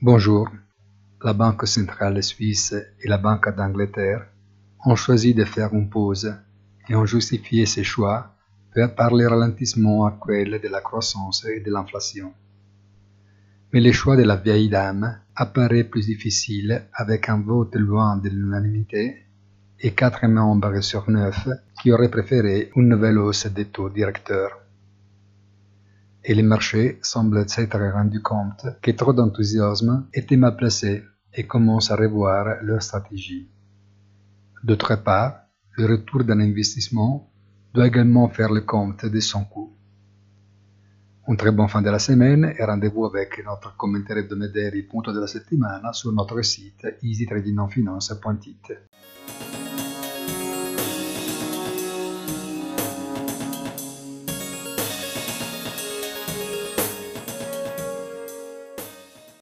Bonjour. La Banque centrale suisse et la Banque d'Angleterre ont choisi de faire une pause et ont justifié ces choix par le ralentissement actuel de la croissance et de l'inflation. Mais le choix de la vieille dame apparaît plus difficile avec un vote loin de l'unanimité et quatre membres sur neuf qui auraient préféré une nouvelle hausse des taux directeurs. Et les marchés semblent s'être rendus compte que trop d'enthousiasme était mal placé et commencent à revoir leur stratégie. D'autre part, le retour d'un investissement doit également faire le compte de son coût. Un très bon fin de la semaine et rendez-vous avec notre commentaire hebdomadaire punto della settimana sur notre site easytradingfinance.it.